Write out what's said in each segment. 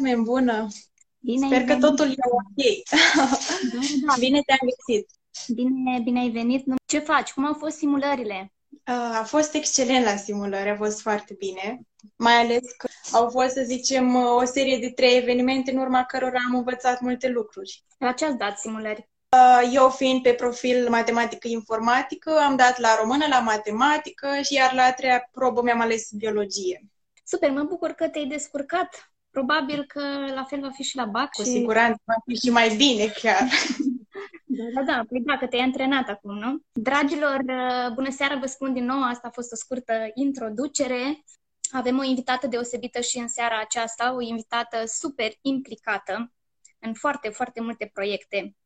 Bună, Carmen, bună! Bine Sper că venit. totul e ok. Da, da, Bine te-am găsit! bine, bine ai venit. Nu- Ce faci? Cum au fost simulările? Uh, A fost excelent la simulări, a fost foarte bine. Mai ales că au fost, să zicem, uh, o serie de trei evenimente în urma cărora am învățat multe lucruri. La ce ați dat simulări? Uh, Eu fiind pe profil matematică-informatică, am dat la română, la matematică și iar la a treia probă mi-am ales biologie. Super, mă bucur că te-ai descurcat. Probabil că la fel va fi și la BAC. Cu și... siguranță va fi și mai bine chiar. Da, da, da, păi da, că te-ai antrenat acum, nu? Dragilor, uh, bună seara, vă spun din nou, asta a fost o scurtă introducere. Avem o invitată deosebită și în seara aceasta, o invitată super implicată în foarte, foarte multe proiecte.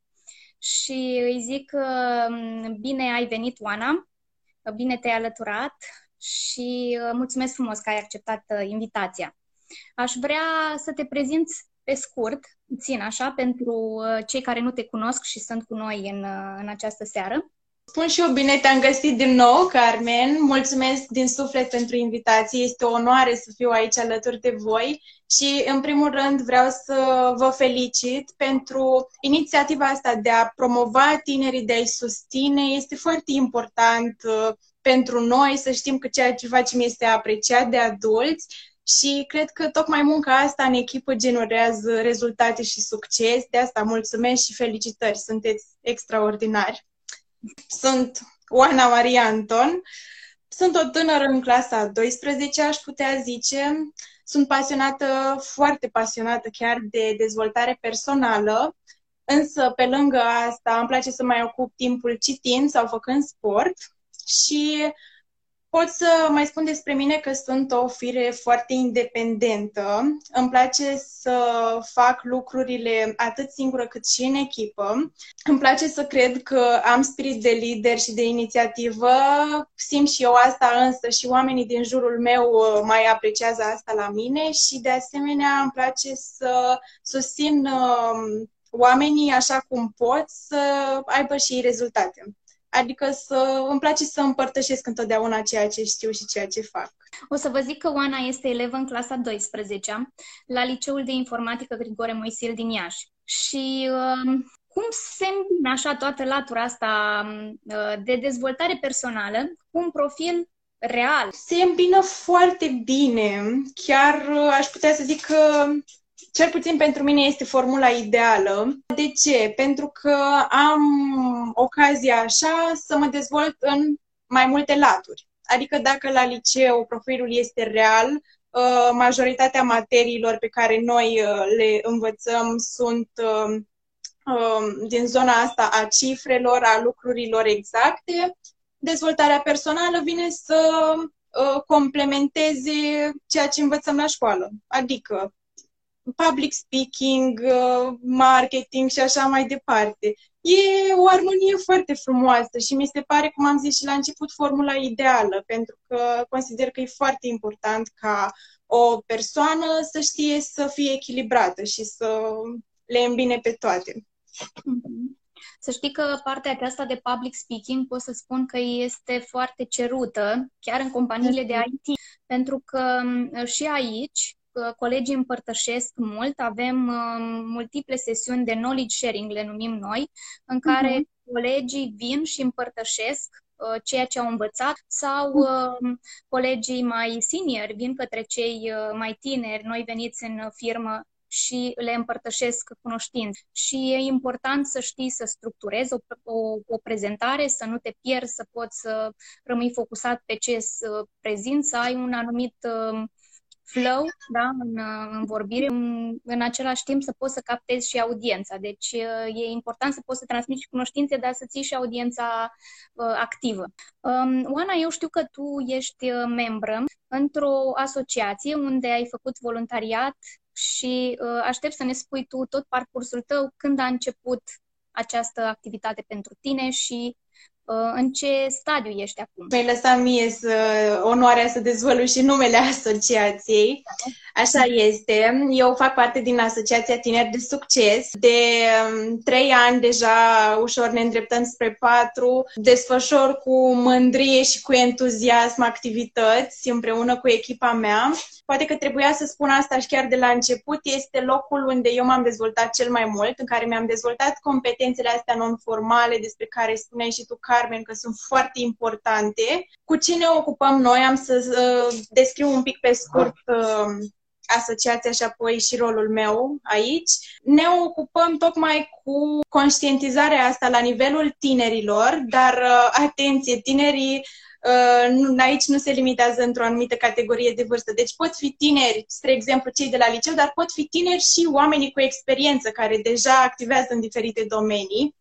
Și îi zic uh, bine ai venit, Oana, bine te-ai alăturat și uh, mulțumesc frumos că ai acceptat uh, invitația. Aș vrea să te prezinți pe scurt, puțin așa, pentru uh, cei care nu te cunosc și sunt cu noi în, uh, în această seară. Spun și eu bine te-am găsit din nou, Carmen. Mulțumesc din suflet pentru invitație. Este o onoare să fiu aici alături de voi și, în primul rând, vreau să vă felicit pentru inițiativa asta de a promova tinerii, de a-i susține. Este foarte important uh, pentru noi să știm că ceea ce facem este apreciat de adulți și cred că tocmai munca asta în echipă generează rezultate și succes. De asta mulțumesc și felicitări. Sunteți extraordinari. Sunt Oana Maria Anton. Sunt o tânără în clasa 12, aș putea zice. Sunt pasionată, foarte pasionată chiar de dezvoltare personală, însă pe lângă asta îmi place să mai ocup timpul citind sau făcând sport și pot să mai spun despre mine că sunt o fire foarte independentă. Îmi place să fac lucrurile atât singură cât și în echipă. Îmi place să cred că am spirit de lider și de inițiativă. Simt și eu asta, însă și oamenii din jurul meu uh, mai apreciază asta la mine și de asemenea îmi place să susțin uh, oamenii așa cum pot să aibă și ei rezultate. Adică să îmi place să împărtășesc întotdeauna ceea ce știu și ceea ce fac. O să vă zic că Oana este elevă în clasa 12 la Liceul de Informatică Grigore Moisil din Iași. Și uh, cum se îmbină așa toată latura asta uh, de dezvoltare personală cu un profil real? Se îmbină foarte bine. Chiar uh, aș putea să zic că cel puțin pentru mine este formula ideală. De ce? Pentru că am ocazia așa să mă dezvolt în mai multe laturi. Adică dacă la liceu profilul este real, uh, majoritatea materiilor pe care noi uh, le învățăm sunt uh, um, din zona asta a cifrelor, a lucrurilor exacte. Dezvoltarea personală vine să complementeze ceea ce învățăm la școală. Adică public speaking, uh, marketing și așa mai departe. E o armonie foarte frumoasă și mi se pare, cum am zis și la început, formula ideală, pentru că consider că e foarte important ca o persoană să știe să fie echilibrată și să le îmbine pe toate. Mhm. Să știi că partea aceasta de public speaking pot să spun că este foarte cerută, chiar în companiile de IT, pentru că și aici colegii împărtășesc mult, avem uh, multiple sesiuni de knowledge sharing, le numim noi, în care uh-huh. colegii vin și împărtășesc uh, ceea ce au învățat sau uh, colegii mai senior vin către cei uh, mai tineri, noi veniți în firmă și le împărtășesc cunoștințe. Și e important să știi să structurezi o, o, o prezentare, să nu te pierzi, să poți să rămâi focusat pe ce să prezinți, să ai un anumit uh, flow da, în, în vorbire, în, în același timp să poți să captezi și audiența. Deci e important să poți să transmiți și cunoștințe, dar să ții și audiența uh, activă. Um, Oana, eu știu că tu ești membră într-o asociație unde ai făcut voluntariat și uh, aștept să ne spui tu tot parcursul tău, când a început această activitate pentru tine și Uh, în ce stadiu ești acum? Mi-ai lăsat mie să, onoarea să dezvălui și numele asociației. Așa este. Eu fac parte din Asociația Tineri de Succes. De um, trei ani deja, ușor ne îndreptăm spre patru. Desfășor cu mândrie și cu entuziasm activități împreună cu echipa mea. Poate că trebuia să spun asta și chiar de la început. Este locul unde eu m-am dezvoltat cel mai mult, în care mi-am dezvoltat competențele astea non-formale despre care spuneai și tu, Carmen, că sunt foarte importante. Cu ce ne ocupăm noi? Am să uh, descriu un pic pe scurt uh, asociația și apoi și rolul meu aici. Ne ocupăm tocmai cu conștientizarea asta la nivelul tinerilor, dar uh, atenție, tinerii Uh, nu, aici nu se limitează într-o anumită categorie de vârstă. Deci pot fi tineri, spre exemplu, cei de la liceu, dar pot fi tineri și oamenii cu experiență care deja activează în diferite domenii.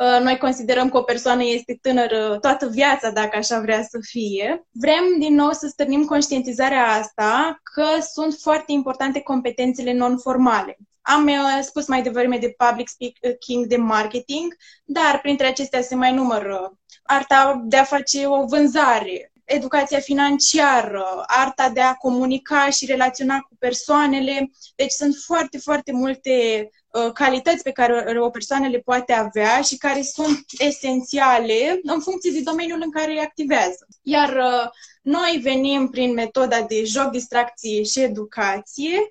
Uh, noi considerăm că o persoană este tânără toată viața, dacă așa vrea să fie. Vrem din nou să stârnim conștientizarea asta că sunt foarte importante competențele non-formale. Am uh, spus mai devreme de public speaking, de marketing, dar printre acestea se mai numără arta de a face o vânzare, educația financiară, arta de a comunica și relaționa cu persoanele. Deci sunt foarte, foarte multe uh, calități pe care o persoană le poate avea și care sunt esențiale în funcție de domeniul în care activează. Iar uh, noi venim prin metoda de joc, distracție și educație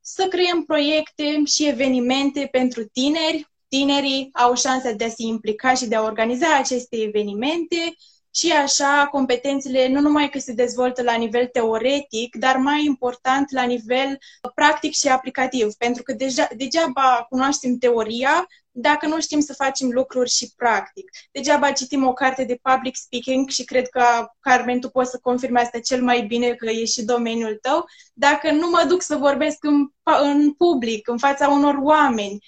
să creăm proiecte și evenimente pentru tineri. Tinerii au șansa de a se implica și de a organiza aceste evenimente și așa competențele nu numai că se dezvoltă la nivel teoretic, dar mai important la nivel practic și aplicativ, pentru că deja, degeaba cunoaștem teoria dacă nu știm să facem lucruri și practic. Degeaba citim o carte de public speaking și cred că, Carmen, tu poți să confirmi asta cel mai bine că e și domeniul tău, dacă nu mă duc să vorbesc în, în public, în fața unor oameni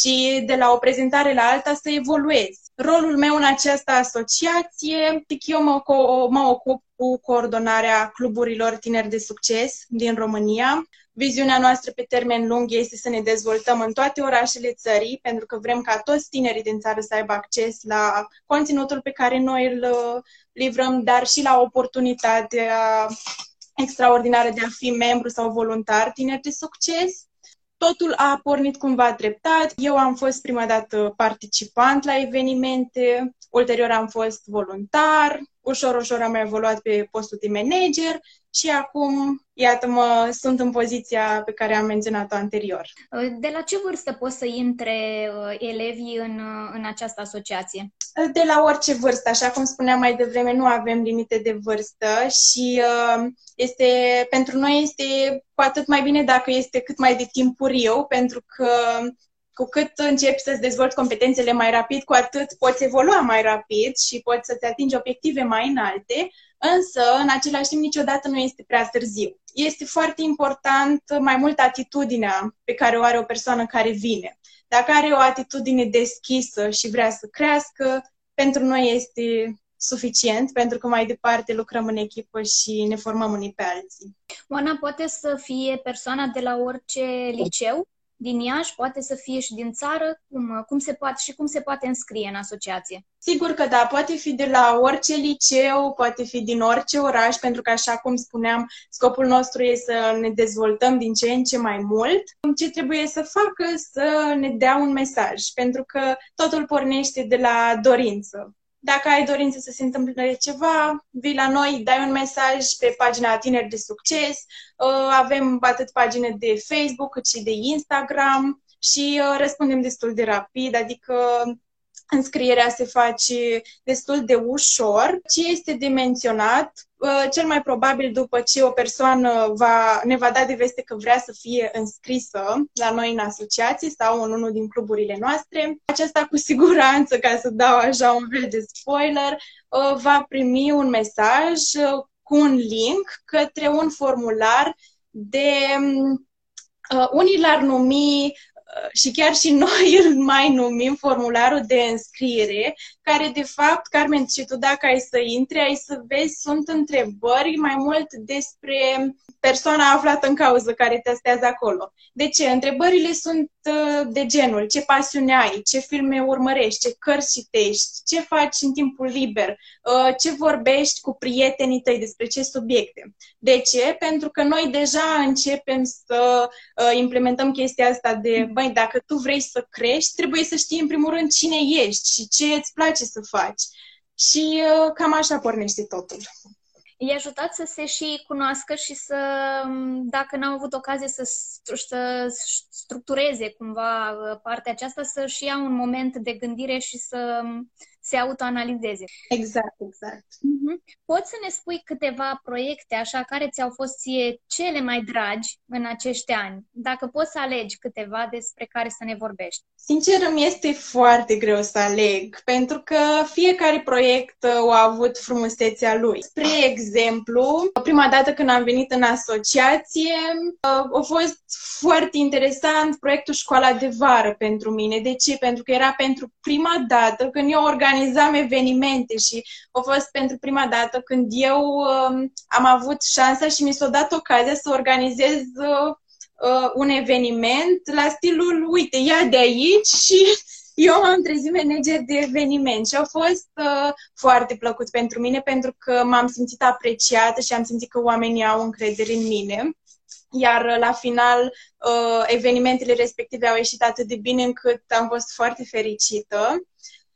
și de la o prezentare la alta să evoluez. Rolul meu în această asociație, eu mă, mă ocup cu coordonarea cluburilor tineri de succes din România. Viziunea noastră pe termen lung este să ne dezvoltăm în toate orașele țării, pentru că vrem ca toți tinerii din țară să aibă acces la conținutul pe care noi îl uh, livrăm, dar și la oportunitatea extraordinară de a fi membru sau voluntar tineri de succes. Totul a pornit cumva treptat. Eu am fost prima dată participant la evenimente, ulterior am fost voluntar, ușor, ușor am evoluat pe postul de manager și acum, iată-mă, sunt în poziția pe care am menționat-o anterior. De la ce vârstă pot să intre uh, elevii în, uh, în această asociație? De la orice vârstă, așa cum spuneam mai devreme, nu avem limite de vârstă și uh, este, pentru noi este cu atât mai bine dacă este cât mai de timpuriu, pentru că cu cât începi să-ți dezvolți competențele mai rapid, cu atât poți evolua mai rapid și poți să-ți atingi obiective mai înalte, însă, în același timp, niciodată nu este prea târziu. Este foarte important mai mult atitudinea pe care o are o persoană care vine. Dacă are o atitudine deschisă și vrea să crească, pentru noi este suficient, pentru că mai departe lucrăm în echipă și ne formăm unii pe alții. Oana poate să fie persoana de la orice liceu? Din Iași, poate să fie și din țară, cum, cum se poate și cum se poate înscrie în asociație? Sigur că da, poate fi de la orice liceu, poate fi din orice oraș, pentru că, așa cum spuneam, scopul nostru este să ne dezvoltăm din ce în ce mai mult. Ce trebuie să facă? Să ne dea un mesaj, pentru că totul pornește de la dorință. Dacă ai dorință să se întâmple ceva, vii la noi, dai un mesaj pe pagina Tineri de Succes. Uh, avem atât pagine de Facebook cât și de Instagram și uh, răspundem destul de rapid, adică înscrierea se face destul de ușor. Ce este de menționat? Uh, cel mai probabil după ce o persoană va, ne va da de veste că vrea să fie înscrisă la noi în asociație sau în unul din cluburile noastre, aceasta cu siguranță, ca să dau așa un fel de spoiler, uh, va primi un mesaj uh, cu un link către un formular de unii l-ar numi și chiar și noi îl mai numim formularul de înscriere, care de fapt, Carmen, și tu dacă ai să intri, ai să vezi, sunt întrebări mai mult despre persoana aflată în cauză care testează acolo. De ce? Întrebările sunt uh, de genul, ce pasiune ai, ce filme urmărești, ce cărți citești, ce faci în timpul liber, uh, ce vorbești cu prietenii tăi despre ce subiecte. De ce? Pentru că noi deja începem să uh, implementăm chestia asta de, băi, dacă tu vrei să crești, trebuie să știi în primul rând cine ești și ce îți place să faci. Și cam așa pornește totul i-a ajutat să se și cunoască și să, dacă n-au avut ocazie să, să structureze cumva uh, partea aceasta, să-și ia un moment de gândire și să se autoanalizeze. Exact, exact. Uh-huh. Poți să ne spui câteva proiecte așa care ți-au fost ție cele mai dragi în acești ani? Dacă poți să alegi câteva despre care să ne vorbești. Sincer, îmi este foarte greu să aleg, pentru că fiecare proiect uh, a avut frumusețea lui. Spre exemplu, prima dată când am venit în asociație, uh, a fost foarte interesant proiectul Școala de Vară pentru mine. De ce? Pentru că era pentru prima dată când eu organizam evenimente și a fost pentru prima dată când eu um, am avut șansa și mi s-a dat ocazia să organizez uh, uh, un eveniment la stilul, uite, ia de aici și eu am trezit manager de eveniment și a fost uh, foarte plăcut pentru mine pentru că m-am simțit apreciată și am simțit că oamenii au încredere în mine. Iar la final, uh, evenimentele respective au ieșit atât de bine încât am fost foarte fericită.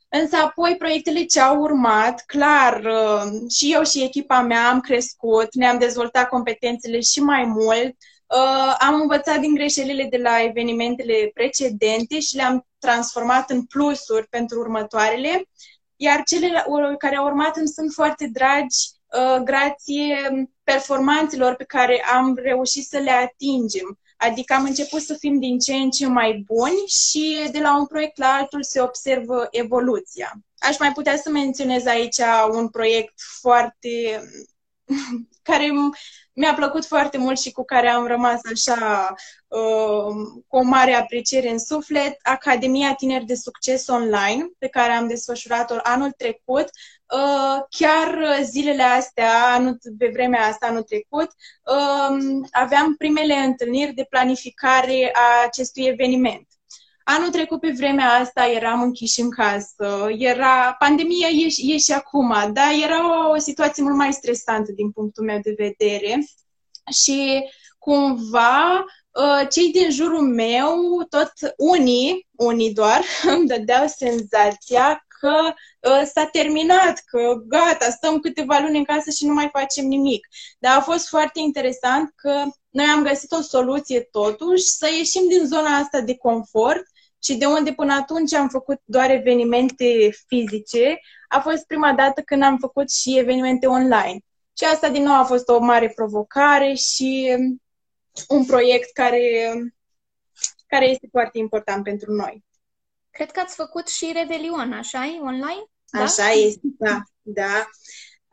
Însă apoi proiectele ce au urmat, clar, uh, și eu și echipa mea am crescut, ne-am dezvoltat competențele și mai mult, uh, am învățat din greșelile de la evenimentele precedente și le-am transformat în plusuri pentru următoarele, iar cele care au urmat îmi sunt foarte dragi uh, grație performanțelor pe care am reușit să le atingem. Adică am început să fim din ce în ce mai buni și de la un proiect la altul se observă evoluția. Aș mai putea să menționez aici un proiect foarte care mi-a plăcut foarte mult și cu care am rămas așa uh, cu o mare apreciere în suflet, Academia Tineri de Succes Online, pe care am desfășurat-o anul trecut, Uh, chiar zilele astea, anul, pe vremea asta, anul trecut, uh, aveam primele întâlniri de planificare a acestui eveniment. Anul trecut, pe vremea asta, eram închiși în casă, era, pandemia e, e și acum, dar era o, o situație mult mai stresantă din punctul meu de vedere și cumva uh, cei din jurul meu, tot unii, unii doar, îmi dădeau senzația că uh, s-a terminat, că gata, stăm câteva luni în casă și nu mai facem nimic. Dar a fost foarte interesant că noi am găsit o soluție totuși să ieșim din zona asta de confort și de unde până atunci am făcut doar evenimente fizice, a fost prima dată când am făcut și evenimente online. Și asta din nou a fost o mare provocare și un proiect care, care este foarte important pentru noi. Cred că ați făcut și Revelion, așa e, online? Da? Așa este, da, da.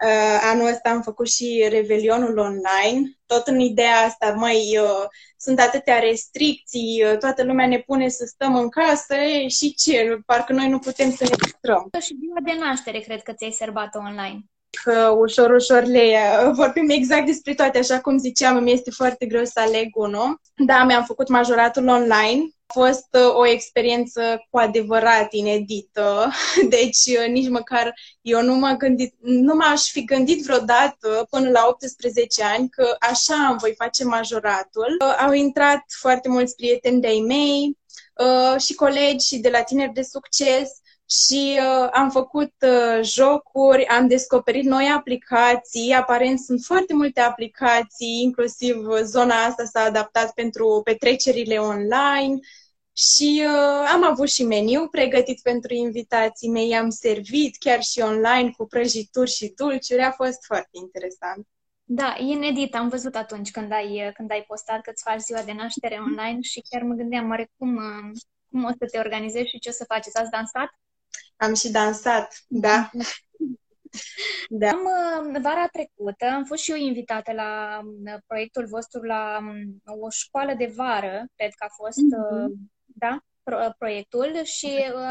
Uh, anul ăsta am făcut și Revelionul online, tot în ideea asta, mai uh, sunt atâtea restricții, uh, toată lumea ne pune să stăm în casă e, și ce, parcă noi nu putem să ne distrăm. Și ziua de naștere cred că ți-ai sărbat online. Că ușor, ușor le uh, vorbim exact despre toate, așa cum ziceam, mi este foarte greu să aleg unul. Da, mi-am făcut majoratul online, fost uh, o experiență cu adevărat inedită, deci uh, nici măcar eu nu, m gândit, nu m-aș fi gândit vreodată până la 18 ani că așa îmi voi face majoratul. Uh, au intrat foarte mulți prieteni de-ai mei și colegi de la tineri de succes și uh, am făcut uh, jocuri, am descoperit noi aplicații, aparent sunt foarte multe aplicații, inclusiv zona asta s-a adaptat pentru petrecerile online și uh, am avut și meniu pregătit pentru invitații mei, am servit chiar și online cu prăjituri și dulciuri, a fost foarte interesant. Da, e inedit. Am văzut atunci când ai, când ai postat că îți faci ziua de naștere online și chiar mă gândeam, oare cum, uh, cum o să te organizezi și ce o să faci? Ați dansat? Am și dansat, da. Da. Am, uh, vara trecută am fost și eu invitată la proiectul vostru la um, o școală de vară, cred că a fost, mm-hmm. da? proiectul și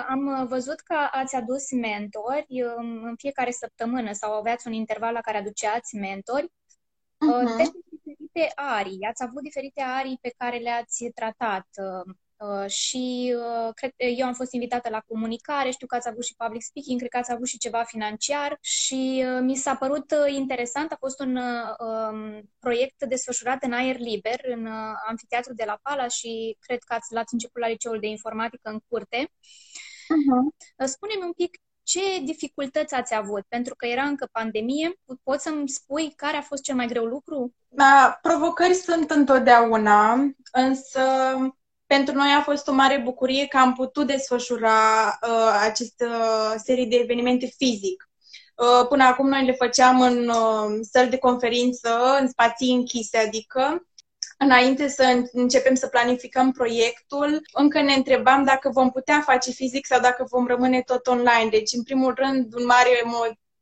am văzut că ați adus mentori în fiecare săptămână sau aveați un interval la care aduceați mentori uh-huh. de diferite arii. Ați avut diferite arii pe care le-ați tratat Uh, și uh, cred că eu am fost invitată la comunicare, știu că ați avut și public speaking, cred că ați avut și ceva financiar și uh, mi s-a părut interesant. A fost un um, proiect desfășurat în aer liber, în amfiteatru de la Pala și cred că ați, l-ați început la liceul de informatică în curte. Uh-huh. Spune-mi un pic ce dificultăți ați avut? Pentru că era încă pandemie. Poți să-mi spui care a fost cel mai greu lucru? Da, provocări sunt întotdeauna, însă pentru noi a fost o mare bucurie că am putut desfășura uh, această serie de evenimente fizic. Uh, până acum noi le făceam în uh, săli de conferință, în spații închise, adică înainte să începem să planificăm proiectul, încă ne întrebam dacă vom putea face fizic sau dacă vom rămâne tot online. Deci, în primul rând, un mare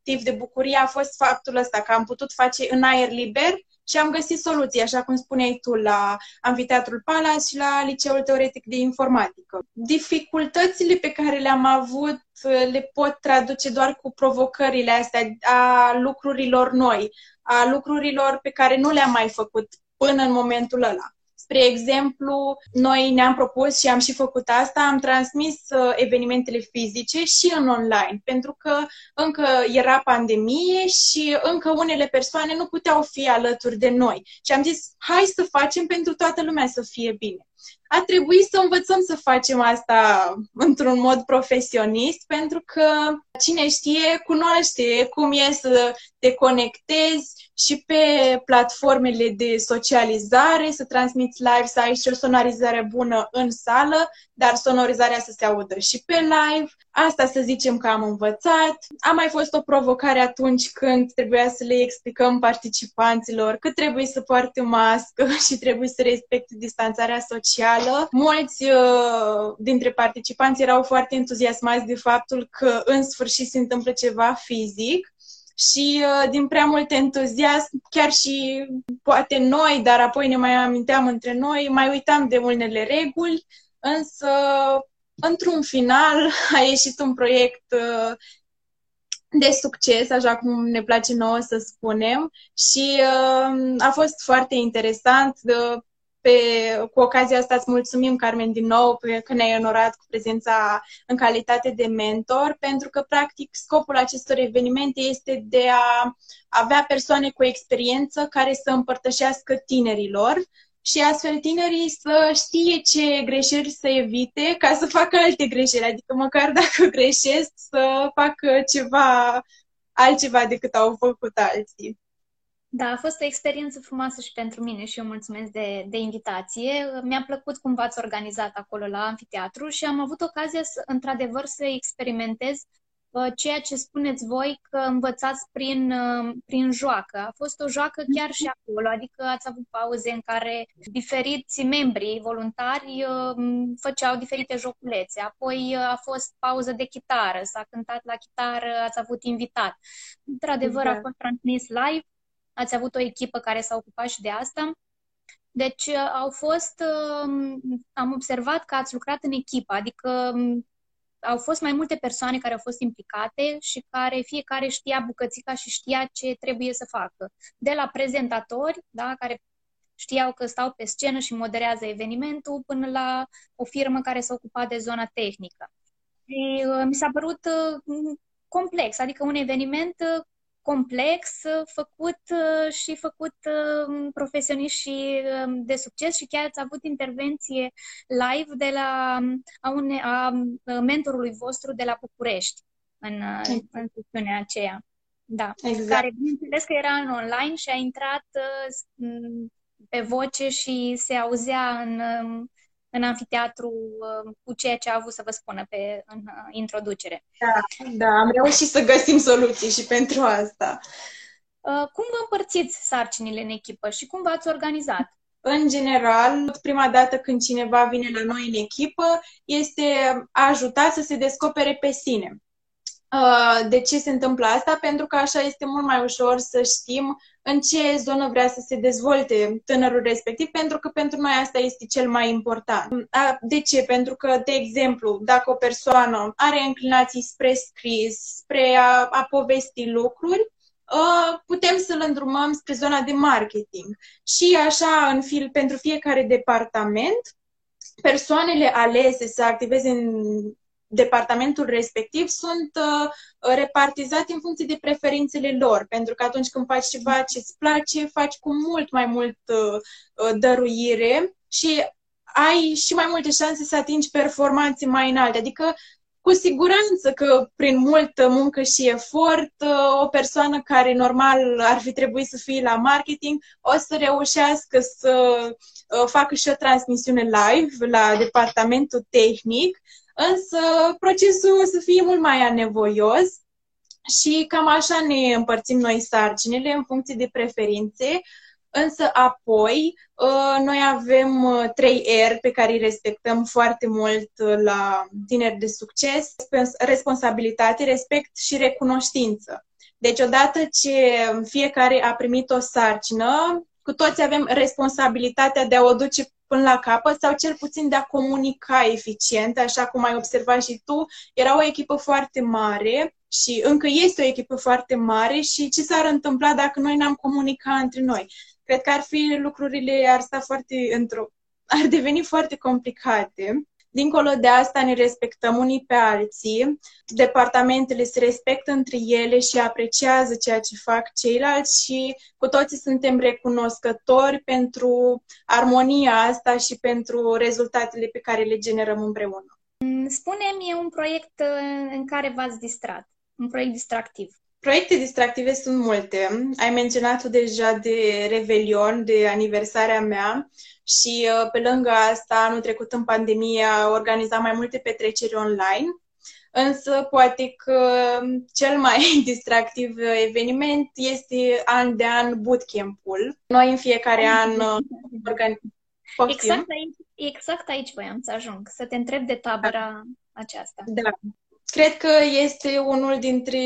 motiv de bucurie a fost faptul ăsta, că am putut face în aer liber și am găsit soluții, așa cum spuneai tu, la Amfiteatrul Palace și la Liceul Teoretic de Informatică. Dificultățile pe care le-am avut le pot traduce doar cu provocările astea a lucrurilor noi, a lucrurilor pe care nu le-am mai făcut până în momentul ăla. Spre exemplu, noi ne-am propus și am și făcut asta, am transmis uh, evenimentele fizice și în online, pentru că încă era pandemie și încă unele persoane nu puteau fi alături de noi. Și am zis, hai să facem pentru toată lumea să fie bine a trebuit să învățăm să facem asta într-un mod profesionist, pentru că cine știe, cunoaște cum e să te conectezi și pe platformele de socializare, să transmiți live, să ai și o sonorizare bună în sală, dar sonorizarea să se audă și pe live. Asta să zicem că am învățat. A mai fost o provocare atunci când trebuia să le explicăm participanților că trebuie să poarte mască și trebuie să respecte distanțarea socială. Mulți uh, dintre participanți erau foarte entuziasmați de faptul că în sfârșit se întâmplă ceva fizic și uh, din prea mult entuziasm, chiar și poate noi, dar apoi ne mai aminteam între noi, mai uitam de unele reguli, însă într-un final a ieșit un proiect uh, de succes, așa cum ne place nouă să spunem, și uh, a fost foarte interesant. Uh, pe, cu ocazia asta îți mulțumim, Carmen, din nou că ne-ai onorat cu prezența în calitate de mentor, pentru că, practic, scopul acestor evenimente este de a avea persoane cu experiență care să împărtășească tinerilor și astfel tinerii să știe ce greșeli să evite ca să facă alte greșeli, adică măcar dacă greșesc să facă ceva altceva decât au făcut alții. Da, a fost o experiență frumoasă și pentru mine și eu mulțumesc de, de invitație. Mi-a plăcut cum v-ați organizat acolo la amfiteatru și am avut ocazia, să, într-adevăr, să experimentez uh, ceea ce spuneți voi că învățați prin, uh, prin joacă. A fost o joacă chiar și acolo, adică ați avut pauze în care diferiți membri voluntari uh, făceau diferite joculețe. Apoi a fost pauză de chitară, s-a cântat la chitară, ați avut invitat. Într-adevăr, a fost transmis live ați avut o echipă care s-a ocupat și de asta. Deci uh, au fost, um, am observat că ați lucrat în echipă, adică um, au fost mai multe persoane care au fost implicate și care fiecare știa bucățica și știa ce trebuie să facă. De la prezentatori, da, care știau că stau pe scenă și moderează evenimentul, până la o firmă care s-a ocupat de zona tehnică. Și, uh, mi s-a părut uh, complex, adică un eveniment complex, făcut uh, și făcut uh, profesionist și um, de succes și chiar ați avut intervenție live de la a, une, a mentorului vostru de la București în, uh, în sesiunea aceea. Da. Exact. Care, bineînțeles că era în online și a intrat pe voce și se auzea în um, în amfiteatru uh, cu ceea ce a avut să vă spună pe, în uh, introducere. Da, da, am reușit să găsim soluții și pentru asta. Uh, cum vă împărțiți sarcinile în echipă și cum v-ați organizat? În general, prima dată când cineva vine la noi în echipă, este a ajuta să se descopere pe sine. Uh, de ce se întâmplă asta? Pentru că așa este mult mai ușor să știm în ce zonă vrea să se dezvolte tânărul respectiv, pentru că pentru noi asta este cel mai important. De ce? Pentru că, de exemplu, dacă o persoană are înclinații spre scris, spre a, a povesti lucruri, uh, putem să-l îndrumăm spre zona de marketing. Și așa, în fil, pentru fiecare departament, persoanele alese să activeze în departamentul respectiv sunt uh, repartizate în funcție de preferințele lor, pentru că atunci când faci ceva ce îți place, faci cu mult mai mult uh, uh, dăruire și ai și mai multe șanse să atingi performanțe mai înalte. Adică, cu siguranță că prin multă muncă și efort, uh, o persoană care normal ar fi trebuit să fie la marketing o să reușească să uh, facă și o transmisiune live la departamentul tehnic Însă procesul o să fie mult mai anevoios și cam așa ne împărțim noi sarcinile în funcție de preferințe. Însă apoi ă, noi avem ă, trei R pe care îi respectăm foarte mult ă, la tineri de succes, responsabilitate, respect și recunoștință. Deci odată ce fiecare a primit o sarcină, cu toți avem responsabilitatea de a o duce până la capăt sau cel puțin de a comunica eficient, așa cum ai observat și tu. Era o echipă foarte mare și încă este o echipă foarte mare și ce s-ar întâmpla dacă noi n-am comunicat între noi? Cred că ar fi lucrurile, ar sta foarte într-o, ar deveni foarte complicate. Dincolo de asta ne respectăm unii pe alții, departamentele se respectă între ele și apreciază ceea ce fac ceilalți și cu toții suntem recunoscători pentru armonia asta și pentru rezultatele pe care le generăm împreună. Spune-mi un proiect uh, în care v-ați distrat, un proiect distractiv. Proiecte distractive sunt multe. Ai menționat deja de Revelion, de aniversarea mea și uh, pe lângă asta, anul trecut în pandemie, organizat mai multe petreceri online. Însă, poate că cel mai distractiv eveniment este an de an bootcamp-ul. Noi în fiecare an uh, organizăm. Exact aici, exact aici voiam să ajung, să te întreb de tabăra aceasta. Da. Cred că este unul dintre,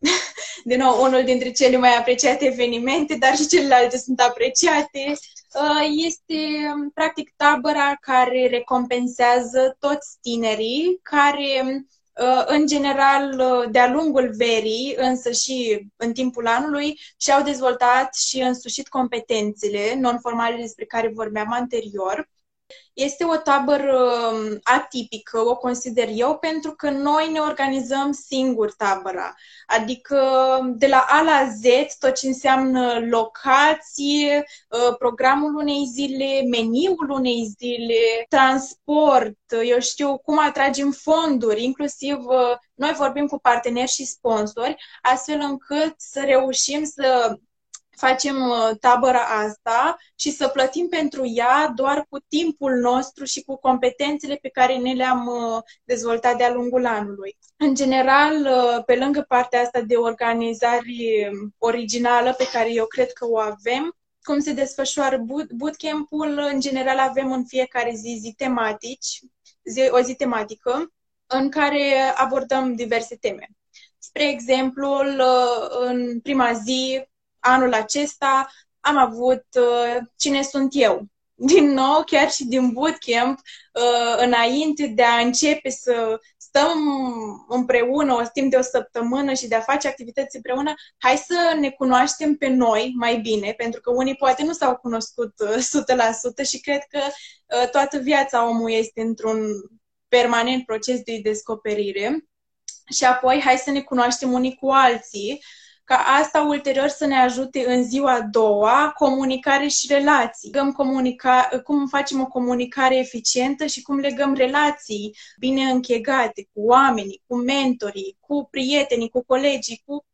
din nou, unul dintre cele mai apreciate evenimente, dar și celelalte sunt apreciate. Uh, este, practic, tabăra care recompensează toți tinerii care, uh, în general, uh, de-a lungul verii, însă și în timpul anului, și-au dezvoltat și însușit competențele non-formale despre care vorbeam anterior este o tabără um, atipică, o consider eu, pentru că noi ne organizăm singur tabăra. Adică de la A la Z, tot ce înseamnă locație, uh, programul unei zile, meniul unei zile, transport, eu știu cum atragem fonduri, inclusiv uh, noi vorbim cu parteneri și sponsori, astfel încât să reușim să facem uh, tabăra asta și să plătim pentru ea doar cu timpul nostru și cu competențele pe care ne le-am uh, dezvoltat de-a lungul anului. În general, uh, pe lângă partea asta de organizare originală pe care eu cred că o avem, cum se desfășoară bootcamp-ul, în general avem în fiecare zi zi tematici, zi, o zi tematică, în care abordăm diverse teme. Spre exemplu, în prima zi anul acesta am avut uh, Cine sunt eu? Din nou, chiar și din bootcamp, uh, înainte de a începe să stăm împreună o timp de o săptămână și de a face activități împreună, hai să ne cunoaștem pe noi mai bine, pentru că unii poate nu s-au cunoscut uh, 100% și cred că uh, toată viața omului este într-un permanent proces de descoperire. Și apoi, hai să ne cunoaștem unii cu alții ca asta ulterior să ne ajute în ziua a doua, comunicare și relații. Cum, comunica, cum facem o comunicare eficientă și cum legăm relații bine închegate cu oamenii, cu mentorii, cu prietenii, cu colegii, cu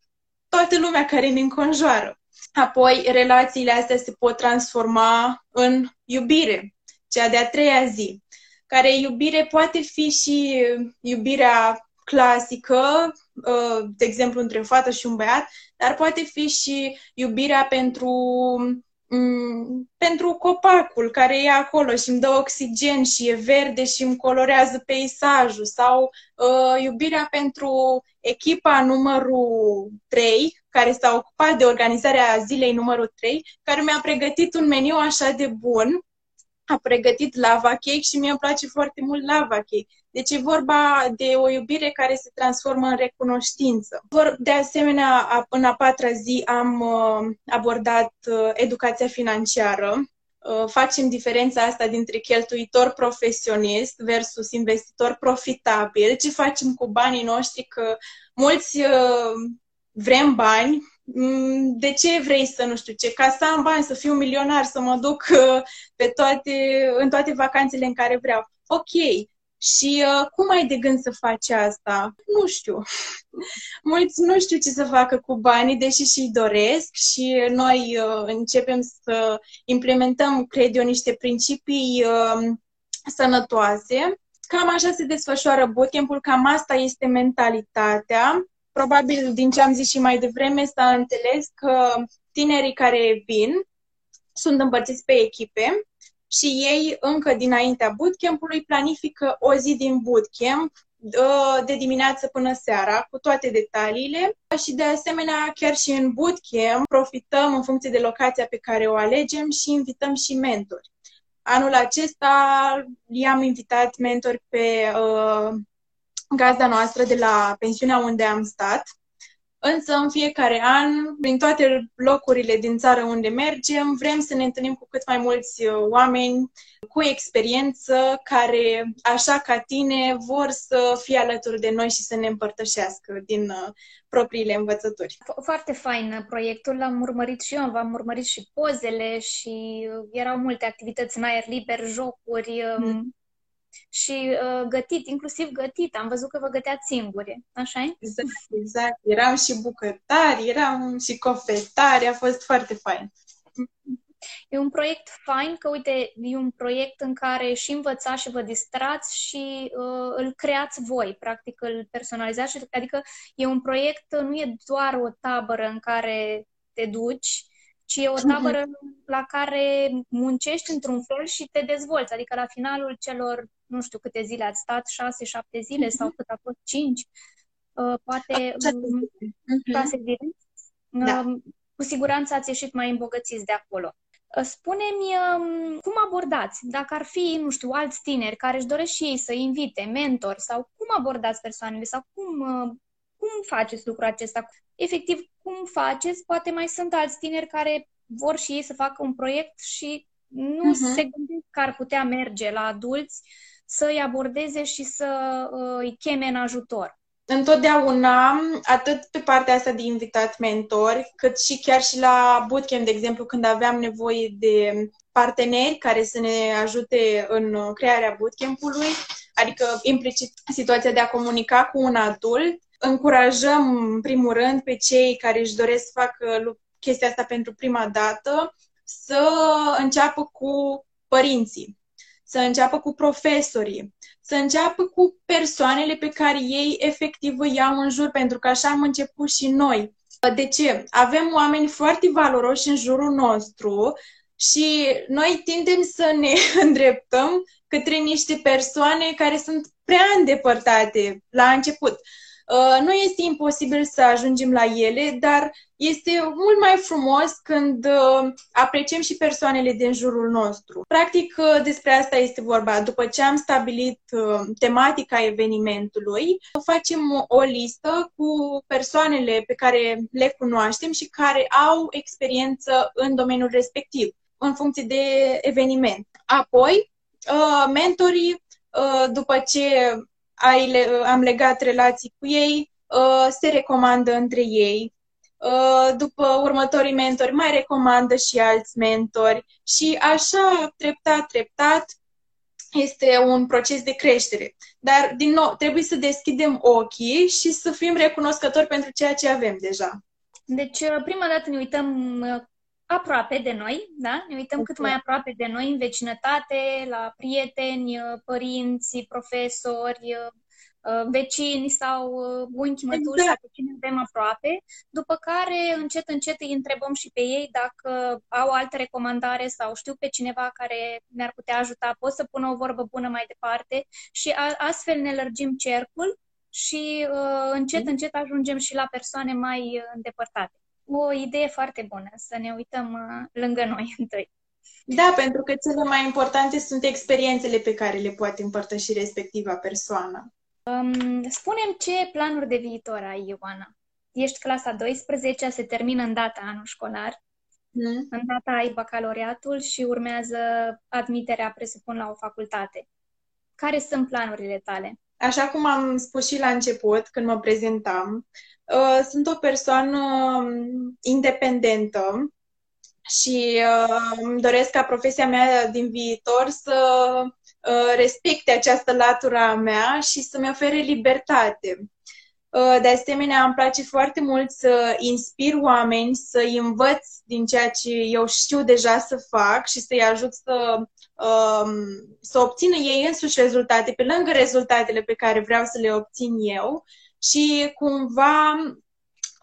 toată lumea care ne înconjoară. Apoi, relațiile astea se pot transforma în iubire, cea de-a treia zi, care iubire poate fi și iubirea clasică, uh, de exemplu, între o fată și un băiat, dar poate fi și iubirea pentru mm, pentru copacul care e acolo și îmi dă oxigen și e verde și îmi colorează peisajul sau uh, iubirea pentru echipa numărul 3 care s-a ocupat de organizarea zilei numărul 3, care mi-a pregătit un meniu așa de bun a pregătit lava cake și mie îmi place foarte mult lava cake. Deci e vorba de o iubire care se transformă în recunoștință. De asemenea, în a patra zi am uh, abordat uh, educația financiară. Uh, facem diferența asta dintre cheltuitor profesionist versus investitor profitabil. Ce facem cu banii noștri? Că mulți vrem bani, Mm, de ce vrei să nu știu ce, ca să am bani, să fiu milionar, să mă duc uh, pe toate, în toate vacanțele în care vreau. Ok, și uh, cum ai de gând să faci asta? Nu știu. Mulți nu știu ce să facă cu banii, deși și-i doresc și noi uh, începem să implementăm, cred eu, niște principii uh, sănătoase. Cam așa se desfășoară bootcamp-ul, cam asta este mentalitatea probabil din ce am zis și mai devreme, s-a înțeles că tinerii care vin sunt împărțiți pe echipe și ei încă dinaintea bootcamp-ului planifică o zi din bootcamp de dimineață până seara, cu toate detaliile și de asemenea chiar și în bootcamp profităm în funcție de locația pe care o alegem și invităm și mentori. Anul acesta i-am invitat mentori pe uh, gazda noastră de la pensiunea unde am stat. Însă, în fiecare an, prin toate locurile din țară unde mergem, vrem să ne întâlnim cu cât mai mulți uh, oameni cu experiență care, așa ca tine, vor să fie alături de noi și să ne împărtășească din uh, propriile învățături. Foarte fain proiectul, l-am urmărit și eu, v-am urmărit și pozele și uh, erau multe activități în aer liber, jocuri, mm și uh, gătit, inclusiv gătit. Am văzut că vă găteați singure, așa Exact, exact. Eram și bucătari, eram și cofetari, a fost foarte fain. E un proiect fain, că uite, e un proiect în care și învățați și vă distrați și uh, îl creați voi, practic îl personalizați, adică e un proiect, nu e doar o tabără în care te duci, ci e o mhm. tabără la care muncești într-un fel și te dezvolți. Adică la finalul celor, nu știu câte zile ați stat, șase, șapte zile sau cât a fost, cinci, uh, poate șase zile. Da. Uh, cu siguranță ați ieșit mai îmbogățiți de acolo. Uh, spune-mi um, cum abordați, dacă ar fi, nu știu, alți tineri care își doresc și ei să invite mentori sau cum abordați persoanele sau cum, cum faceți lucrul acesta? Efectiv, cum faceți? Poate mai sunt alți tineri care vor și ei să facă un proiect și nu uh-huh. se gândesc că ar putea merge la adulți să îi abordeze și să uh, îi cheme în ajutor. Întotdeauna, atât pe partea asta de invitat mentori, cât și chiar și la bootcamp, de exemplu, când aveam nevoie de parteneri care să ne ajute în crearea bootcamp-ului, adică implicit situația de a comunica cu un adult, încurajăm, în primul rând, pe cei care își doresc să facă chestia asta pentru prima dată, să înceapă cu părinții, să înceapă cu profesorii, să înceapă cu persoanele pe care ei efectiv îi iau în jur, pentru că așa am început și noi. De ce? Avem oameni foarte valoroși în jurul nostru și noi tindem să ne îndreptăm către niște persoane care sunt prea îndepărtate la început. Uh, nu este imposibil să ajungem la ele, dar este mult mai frumos când uh, apreciem și persoanele din jurul nostru. Practic, uh, despre asta este vorba. După ce am stabilit tematica evenimentului, facem o listă cu persoanele pe care le cunoaștem și care au experiență în domeniul respectiv, în funcție de eveniment. Apoi, mentorii, după ce ai le, am legat relații cu ei, uh, se recomandă între ei. Uh, după următorii mentori mai recomandă și alți mentori și așa, treptat, treptat, este un proces de creștere. Dar, din nou, trebuie să deschidem ochii și să fim recunoscători pentru ceea ce avem deja. Deci, uh, prima dată ne uităm aproape de noi, da? Ne uităm cât mai aproape de noi, în vecinătate, la prieteni, părinți, profesori, uh, vecini sau uh, unchi, mătuși, exact. pe cine avem aproape, după care încet, încet îi întrebăm și pe ei dacă au alte recomandare sau știu pe cineva care ne-ar putea ajuta, pot să pună o vorbă bună mai departe și a, astfel ne lărgim cercul și uh, încet, mm. încet ajungem și la persoane mai îndepărtate. O idee foarte bună, să ne uităm uh, lângă noi întâi. Da, pentru că cele mai importante sunt experiențele pe care le poate împărtăși respectiva persoană. Um, spunem ce planuri de viitor ai, Ioana. Ești clasa 12, se termină în data anul școlar. Mm. În data ai bacaloriatul și urmează admiterea, presupun, la o facultate. Care sunt planurile tale? Așa cum am spus și la început, când mă prezentam, uh, sunt o persoană um, independentă și uh, îmi doresc ca profesia mea din viitor să uh, respecte această latură a mea și să-mi ofere libertate. Uh, de asemenea, îmi place foarte mult să inspir oameni, să-i învăț din ceea ce eu știu deja să fac și să-i ajut să, um, să obțină ei însuși rezultate, pe lângă rezultatele pe care vreau să le obțin eu și cumva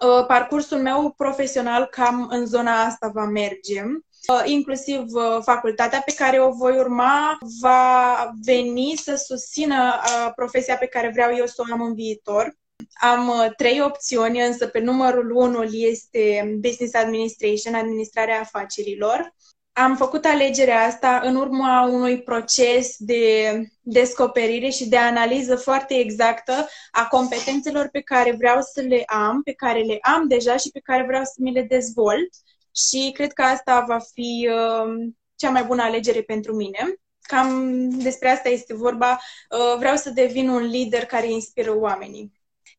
Uh, parcursul meu profesional cam în zona asta va merge. Uh, inclusiv uh, facultatea pe care o voi urma va veni să susțină profesia pe care vreau eu să o am în viitor. Am trei opțiuni, însă pe numărul 1 este Business Administration, administrarea afacerilor am făcut alegerea asta în urma unui proces de descoperire și de analiză foarte exactă a competențelor pe care vreau să le am, pe care le am deja și pe care vreau să mi le dezvolt. Și cred că asta va fi uh, cea mai bună alegere pentru mine. Cam despre asta este vorba. Uh, vreau să devin un lider care inspiră oamenii.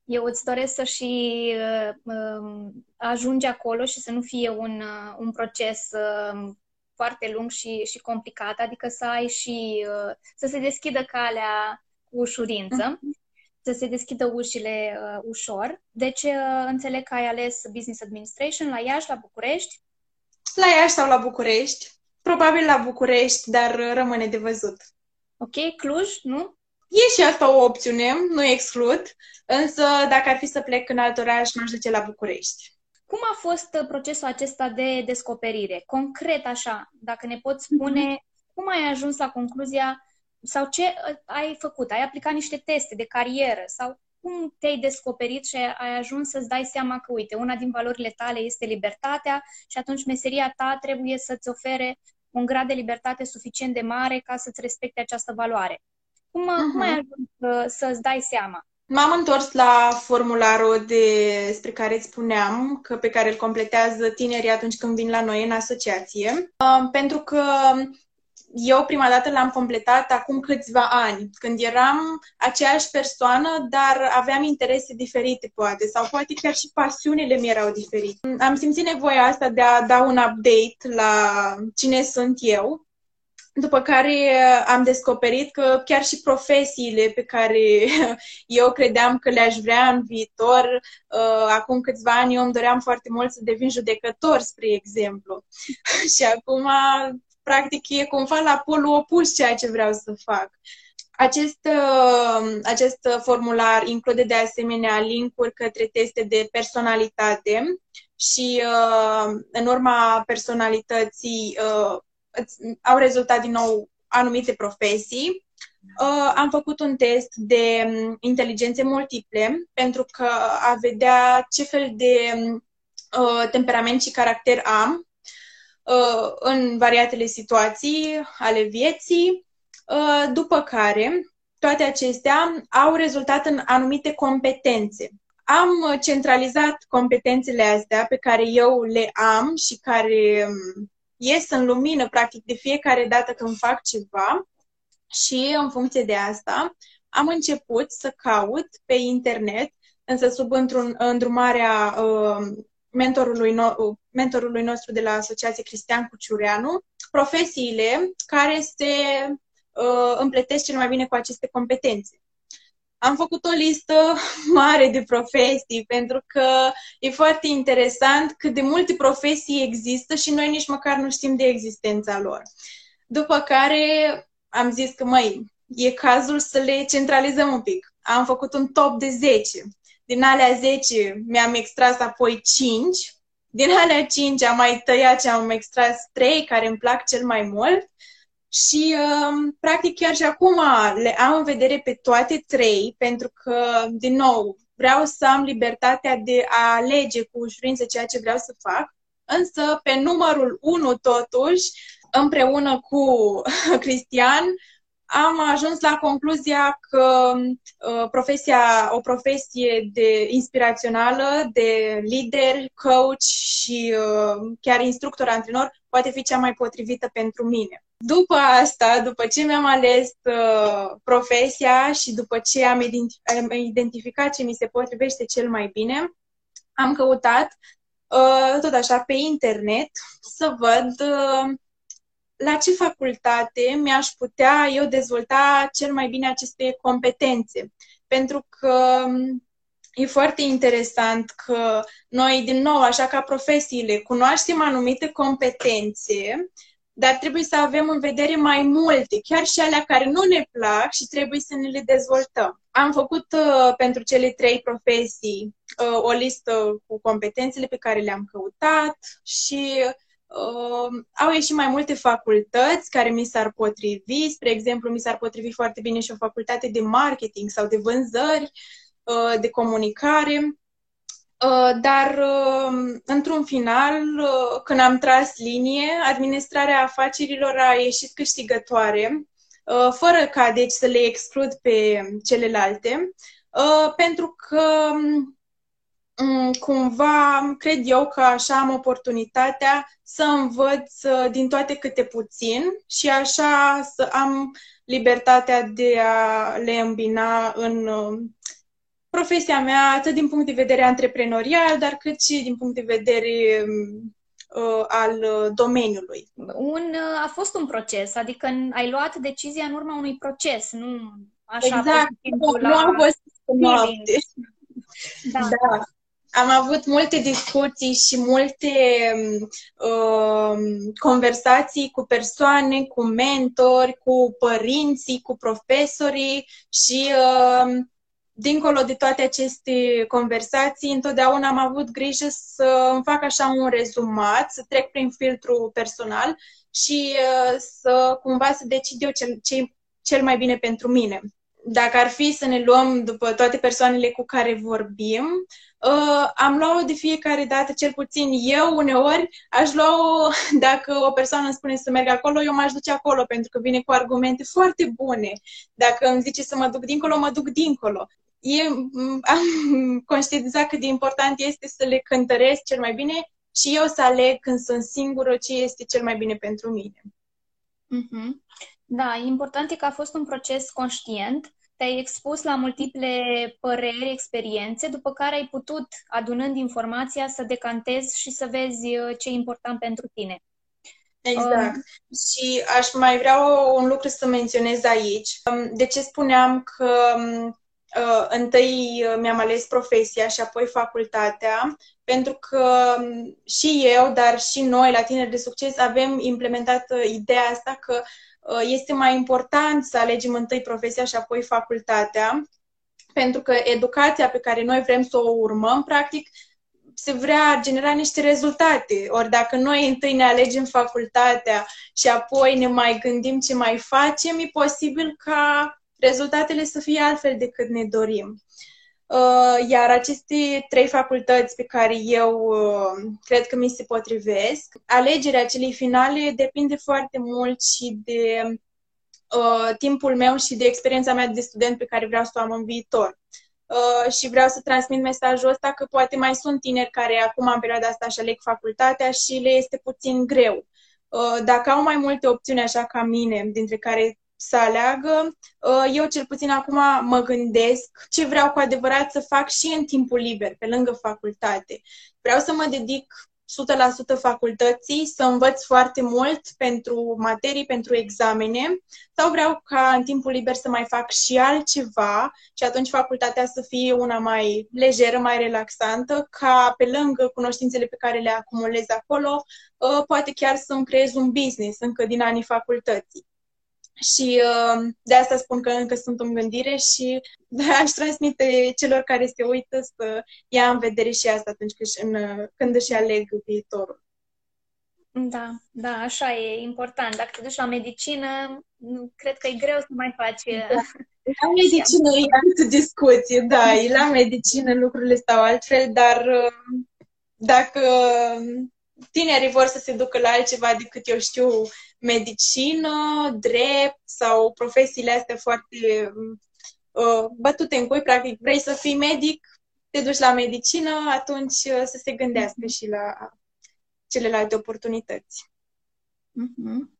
Eu îți doresc să și uh, um, ajungi acolo și să nu fie un, uh, un proces uh, foarte lung și, și complicat, adică să ai și uh, să se deschidă calea cu ușurință, uh-huh. să se deschidă ușile uh, ușor. Deci uh, înțeleg că ai ales Business Administration la Iași, la București? La Iași sau la București. Probabil la București, dar rămâne de văzut. Ok, Cluj, nu? E și asta o opțiune, nu exclud, însă dacă ar fi să plec în alt oraș, m-aș duce la București. Cum a fost uh, procesul acesta de descoperire? Concret așa, dacă ne poți spune mhm. cum ai ajuns la concluzia sau ce uh, ai făcut? Ai aplicat niște teste de carieră sau cum te-ai descoperit și ai ajuns să-ți dai seama că, uite, una din valorile tale este libertatea și atunci meseria ta trebuie să-ți ofere un grad de libertate suficient de mare ca să-ți respecte această valoare. Cum, uh-huh. cum ai mhm. ajuns să, să-ți dai seama? M-am întors la formularul despre care îți spuneam, că pe care îl completează tinerii atunci când vin la noi în asociație, uh, pentru că eu prima dată l-am completat acum câțiva ani, când eram aceeași persoană, dar aveam interese diferite, poate, sau poate chiar și pasiunile mi erau diferite. Am simțit nevoia asta de a da un update la cine sunt eu după care uh, am descoperit că chiar și profesiile pe care eu credeam că le-aș vrea în viitor, uh, acum câțiva ani eu îmi doream foarte mult să devin judecător, spre exemplu. și acum, practic, e cumva la polul opus ceea ce vreau să fac. Acest, uh, acest formular include de asemenea linkuri către teste de personalitate și în urma personalității au rezultat din nou anumite profesii. Uh, am făcut un test de um, inteligențe multiple pentru că a vedea ce fel de uh, temperament și caracter am uh, în variatele situații ale vieții, uh, după care toate acestea au rezultat în anumite competențe. Am centralizat competențele astea pe care eu le am și care um, ies în lumină, practic, de fiecare dată când fac ceva și, în funcție de asta, am început să caut pe internet, însă sub îndrumarea uh, mentorului, no- mentorului nostru de la Asociație Cristian Cuciureanu, profesiile care se uh, împletesc cel mai bine cu aceste competențe am făcut o listă mare de profesii pentru că e foarte interesant cât de multe profesii există și noi nici măcar nu știm de existența lor. După care am zis că, măi, e cazul să le centralizăm un pic. am făcut un top de 10. Din alea 10 mi-am extras apoi 5. Din alea 5 am mai tăiat și am extras 3 care îmi plac cel mai mult. Și, um, practic, chiar și acum le am în vedere pe toate trei, pentru că, din nou, vreau să am libertatea de a alege cu ușurință ceea ce vreau să fac. Însă, pe numărul 1, totuși, împreună cu Cristian, am ajuns la concluzia că uh, profesia, o profesie de inspirațională, de lider, coach și uh, chiar instructor antrenor poate fi cea mai potrivită pentru mine. După asta, după ce mi-am ales uh, profesia și după ce am, identif- am identificat ce mi se potrivește cel mai bine, am căutat uh, tot așa pe internet să văd uh, la ce facultate mi-aș putea eu dezvolta cel mai bine aceste competențe. Pentru că um, e foarte interesant că noi, din nou, așa ca profesiile, cunoaștem anumite competențe, dar trebuie să avem în vedere mai multe, chiar și alea care nu ne plac și trebuie să ne le dezvoltăm. Am făcut uh, pentru cele trei profesii uh, o listă cu competențele pe care le-am căutat și uh, au ieșit mai multe facultăți care mi s-ar potrivi. Spre exemplu, mi s-ar potrivi foarte bine și o facultate de marketing sau de vânzări, uh, de comunicare. Uh, dar, uh, într-un final, uh, când am tras linie, administrarea afacerilor a ieșit câștigătoare, fără ca, deci, să le exclud pe celelalte, pentru că um, cumva cred eu că așa am oportunitatea să învăț din toate câte puțin și așa să am libertatea de a le îmbina în profesia mea, atât din punct de vedere antreprenorial, dar cât și din punct de vedere uh, al uh, domeniului. Un, uh, a fost un proces, adică ai luat decizia în urma unui proces, nu așa exact. Nu, la... nu am fost noapte. Da. da. Am avut multe discuții și multe uh, conversații cu persoane, cu mentori, cu părinții, cu profesorii și uh, dincolo de toate aceste conversații, întotdeauna am avut grijă să îmi fac așa un rezumat, să trec prin filtru personal și uh, să cumva să decid eu ce, ce cel mai bine pentru mine. Dacă ar fi să ne luăm după toate persoanele cu care vorbim, uh, am luat-o de fiecare dată, cel puțin eu uneori aș lua-o, dacă o persoană îmi spune să merg acolo, eu m-aș duce acolo, pentru că vine cu argumente foarte bune. Dacă îmi zice să mă duc dincolo, mă duc dincolo e, am conștientizat cât de important este să le cântăresc cel mai bine și eu să aleg când sunt singură ce este cel mai bine pentru mine. Mm-hmm. Da, important e că a fost un proces conștient, te-ai expus la multiple păreri, experiențe, după care ai putut, adunând informația, să decantezi și să vezi uh, ce e important pentru tine. Exact. Um, și aș mai vrea un lucru să menționez aici. Um, de ce spuneam că um, uh, întâi uh, mi-am ales profesia și apoi facultatea, pentru că um, și eu, dar și noi la Tineri de Succes avem implementat uh, ideea asta că uh, este mai important să alegem întâi profesia și apoi facultatea, pentru că educația pe care noi vrem să o urmăm, practic, se vrea genera niște rezultate. Ori dacă noi întâi ne alegem facultatea și apoi ne mai gândim ce mai facem, e posibil ca rezultatele să fie altfel decât ne dorim. Uh, iar aceste trei facultăți pe care eu uh, cred că mi se potrivesc, alegerea celei finale depinde foarte mult și de uh, timpul meu și de experiența mea de student pe care vreau să o am în viitor. Uh, și vreau să transmit mesajul ăsta că poate mai sunt tineri care acum în perioada asta își aleg facultatea și le este puțin greu. Uh, dacă au mai multe opțiuni așa ca mine, dintre care să aleagă. Uh, eu cel puțin acum mă gândesc ce vreau cu adevărat să fac și în timpul liber, pe lângă facultate. Vreau să mă dedic 100% facultății, să învăț foarte mult pentru materii, pentru examene, sau vreau ca în timpul liber să mai fac și altceva și atunci facultatea să fie una mai lejeră, mai relaxantă, ca pe lângă cunoștințele pe care le acumulez acolo, uh, poate chiar să-mi creez un business încă din anii facultății. Și uh, de asta spun că încă sunt în gândire și aș transmite celor care se uită să ia în vedere și asta atunci când, în, când își aleg viitorul. Da, da, așa e important. Dacă te duci la medicină, cred că e greu să mai faci... Da. La medicină e altă discuție, da, e la medicină lucrurile stau altfel, dar uh, dacă tinerii vor să se ducă la altceva decât, eu știu, medicină, drept sau profesiile astea foarte uh, bătute în cui, practic, vrei să fii medic, te duci la medicină, atunci uh, să se gândească și la celelalte oportunități. Mm-hmm.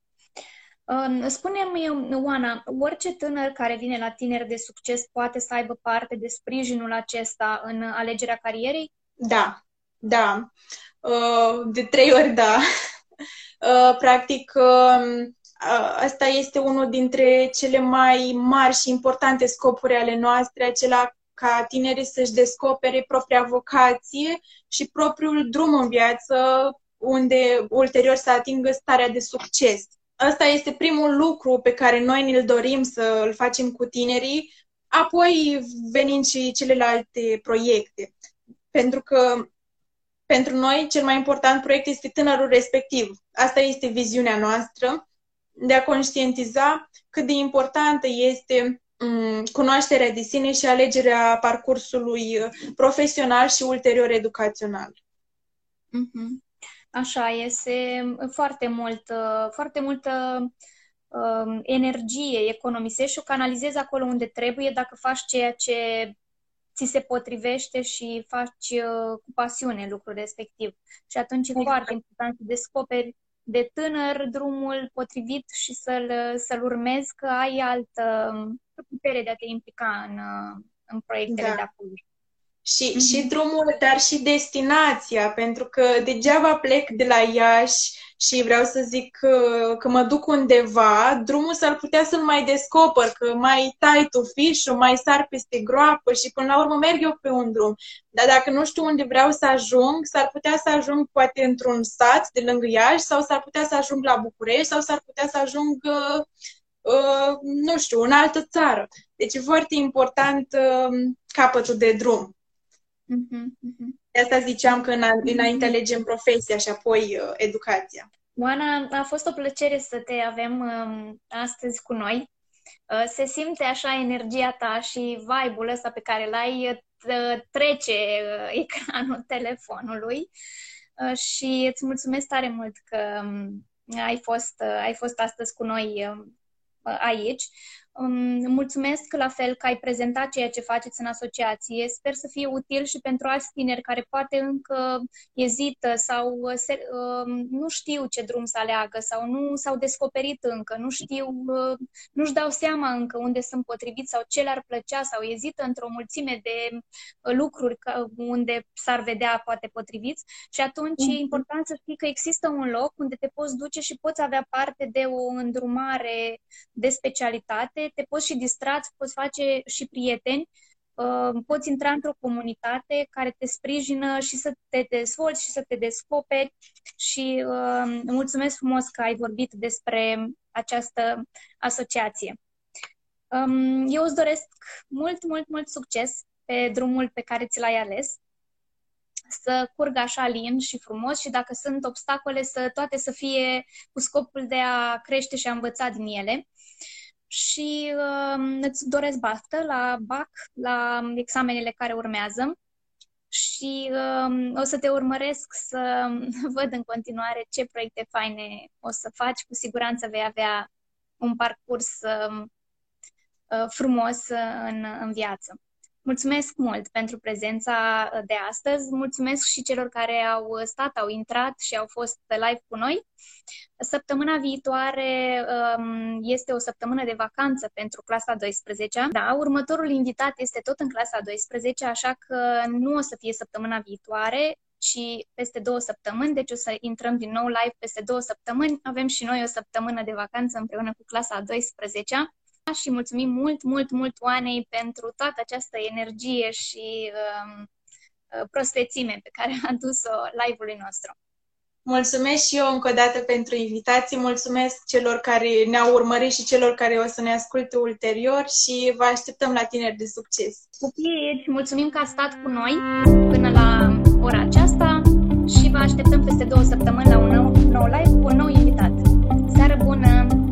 Spune-mi, Oana, orice tânăr care vine la tineri de succes poate să aibă parte de sprijinul acesta în alegerea carierei? Da, da. Uh, de trei ori da. Uh, practic, um, asta este unul dintre cele mai mari și importante scopuri ale noastre, acela ca tinerii să-și descopere propria vocație și propriul drum în viață, unde ulterior să atingă starea de succes. Asta este primul lucru pe care noi ne-l dorim să îl facem cu tinerii, apoi venind și celelalte proiecte. Pentru că pentru noi cel mai important proiect este tânărul respectiv. Asta este viziunea noastră de a conștientiza cât de importantă este mm, cunoașterea de sine și alegerea parcursului profesional și ulterior educațional. Mm-hmm. Așa este foarte mult, foarte multă um, energie economisești și o canalizezi acolo unde trebuie dacă faci ceea ce ți se potrivește și faci uh, cu pasiune lucrul respectiv. Și atunci exact. e foarte important să descoperi de tânăr drumul potrivit și să-l, să-l urmezi, că ai altă um, putere de a te implica în, uh, în proiectele da. de acolo. Și, mm-hmm. și drumul, dar și destinația, pentru că degeaba plec de la Iași și vreau să zic că, că mă duc undeva, drumul s-ar putea să-l mai descoper, că mai tai tu fișul, mai sar peste groapă și până la urmă merg eu pe un drum. Dar dacă nu știu unde vreau să ajung, s-ar putea să ajung poate într-un sat de lângă Iași sau s-ar putea să ajung la București sau s-ar putea să ajung, uh, uh, nu știu, în altă țară. Deci e foarte important uh, capătul de drum. Mm-hmm, De asta ziceam că înainte alegem profesia și apoi uh, educația. Oana, a fost o plăcere să te avem um, astăzi cu noi. Uh, se simte așa energia ta și vibe-ul ăsta pe care l-ai uh, trece uh, ecranul telefonului uh, și îți mulțumesc tare mult că um, ai fost, uh, ai fost astăzi cu noi um, aici. Mulțumesc la fel că ai prezentat ceea ce faceți în asociație. Sper să fie util și pentru alți tineri care poate încă ezită sau se, um, nu știu ce drum să aleagă sau nu s-au descoperit încă, nu știu, uh, nu-și dau seama încă unde sunt potriviți sau ce le-ar plăcea sau ezită într-o mulțime de uh, lucruri unde s-ar vedea poate potriviți și atunci mm-hmm. e important să știi că există un loc unde te poți duce și poți avea parte de o îndrumare de specialitate te poți și distra, poți face și prieteni, uh, poți intra într-o comunitate care te sprijină și să te dezvolți și să te descoperi și uh, mulțumesc frumos că ai vorbit despre această asociație. Um, eu îți doresc mult, mult, mult succes pe drumul pe care ți l-ai ales să curgă așa lin și frumos și dacă sunt obstacole, să toate să fie cu scopul de a crește și a învăța din ele și uh, îți doresc baftă la BAC, la examenele care urmează și uh, o să te urmăresc să văd în continuare ce proiecte faine o să faci. Cu siguranță vei avea un parcurs uh, uh, frumos în, în viață. Mulțumesc mult pentru prezența uh, de astăzi. Mulțumesc și celor care au stat, au intrat și au fost live cu noi. Săptămâna viitoare um, este o săptămână de vacanță pentru clasa 12. Da, următorul invitat este tot în clasa 12, așa că nu o să fie săptămâna viitoare, ci peste două săptămâni, deci o să intrăm din nou live peste două săptămâni. Avem și noi o săptămână de vacanță împreună cu clasa 12 și mulțumim mult, mult, mult Oanei pentru toată această energie și um, uh, prospețime pe care a dus-o live-ului nostru. Mulțumesc și eu încă o dată pentru invitații, mulțumesc celor care ne-au urmărit și celor care o să ne asculte ulterior și vă așteptăm la tineri de succes. Pupici, mulțumim că a stat cu noi până la ora aceasta și vă așteptăm peste două săptămâni la un nou, nou live cu un nou invitat. Seară bună!